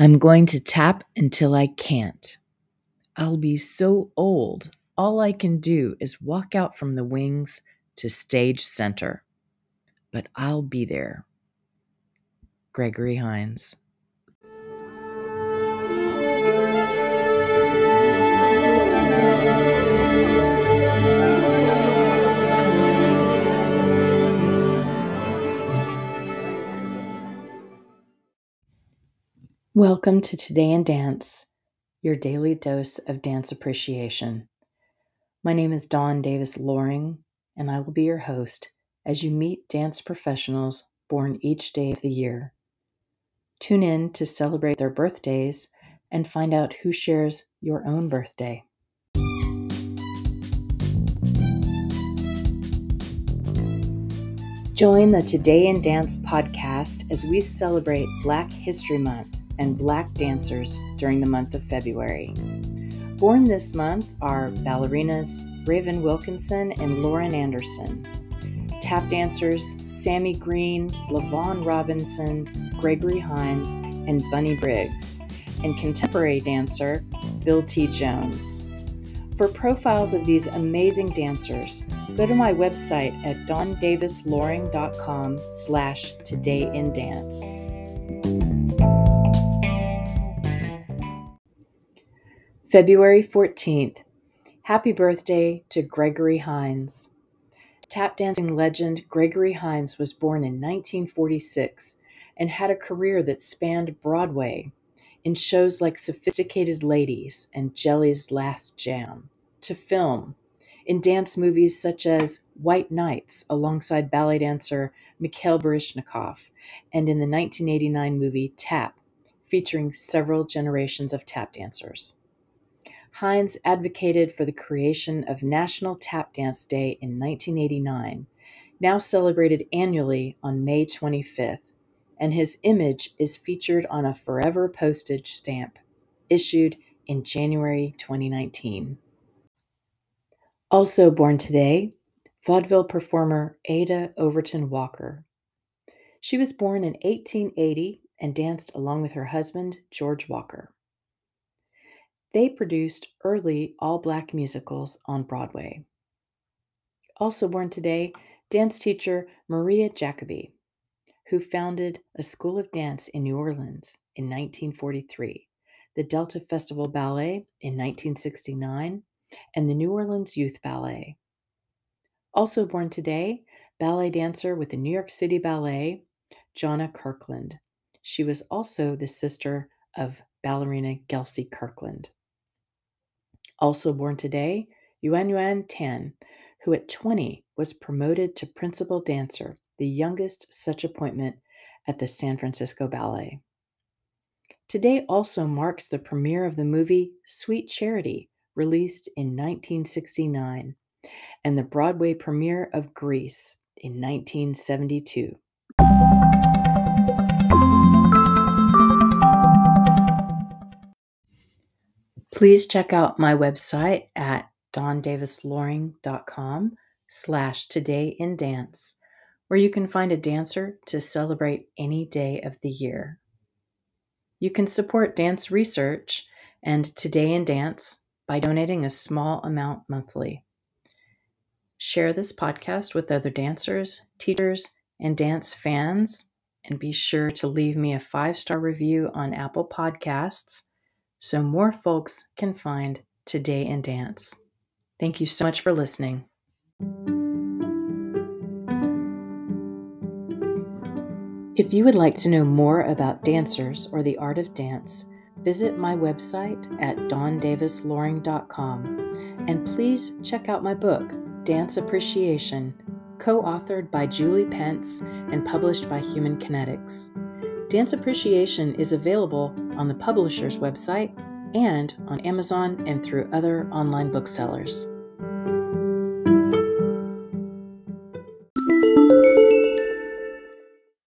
I'm going to tap until I can't. I'll be so old, all I can do is walk out from the wings to stage center. But I'll be there. Gregory Hines. Welcome to Today in Dance, your daily dose of dance appreciation. My name is Dawn Davis Loring, and I will be your host as you meet dance professionals born each day of the year. Tune in to celebrate their birthdays and find out who shares your own birthday. Join the Today in Dance podcast as we celebrate Black History Month and Black dancers during the month of February. Born this month are ballerinas Raven Wilkinson and Lauren Anderson, tap dancers Sammy Green, LaVaughn Robinson, Gregory Hines, and Bunny Briggs, and contemporary dancer Bill T. Jones. For profiles of these amazing dancers, go to my website at dawndavisloring.com slash today in todayindance. February 14th. Happy birthday to Gregory Hines. Tap dancing legend Gregory Hines was born in 1946 and had a career that spanned Broadway in shows like Sophisticated Ladies and Jelly's Last Jam, to film in dance movies such as White Nights alongside ballet dancer Mikhail Baryshnikov, and in the 1989 movie Tap, featuring several generations of tap dancers. Hines advocated for the creation of National Tap Dance Day in 1989, now celebrated annually on May 25th, and his image is featured on a forever postage stamp issued in January 2019. Also born today, vaudeville performer Aida Overton Walker. She was born in 1880 and danced along with her husband, George Walker. They produced early all black musicals on Broadway. Also born today, dance teacher Maria Giacobbe, who founded a school of dance in New Orleans in 1943, the Delta Festival Ballet in 1969, and the New Orleans Youth Ballet. Also born today, ballet dancer with the New York City Ballet, Johnna Kirkland. She was also the sister of ballerina Gelsey Kirkland. Also born today, Yuan Yuan Tan, who at 20 was promoted to principal dancer, the youngest such appointment at the San Francisco Ballet. Today also marks the premiere of the movie Sweet Charity, released in 1969, and the Broadway premiere of Grease in 1972. Please check out my website at dawndavisloring.com slash today in dance, where you can find a dancer to celebrate any day of the year. You can support dance research and Today in Dance by donating a small amount monthly. Share this podcast with other dancers, teachers, and dance fans, and be sure to leave me a five star review on Apple Podcasts so more folks can find Today in Dance. Thank you so much for listening. If you would like to know more about dancers or the art of dance, visit my website at dawndavisloring.com and please check out my book, Dance Appreciation, co authored by Julie Pence and published by Human Kinetics. Dance Appreciation is available on the publisher's website and on Amazon and through other online booksellers.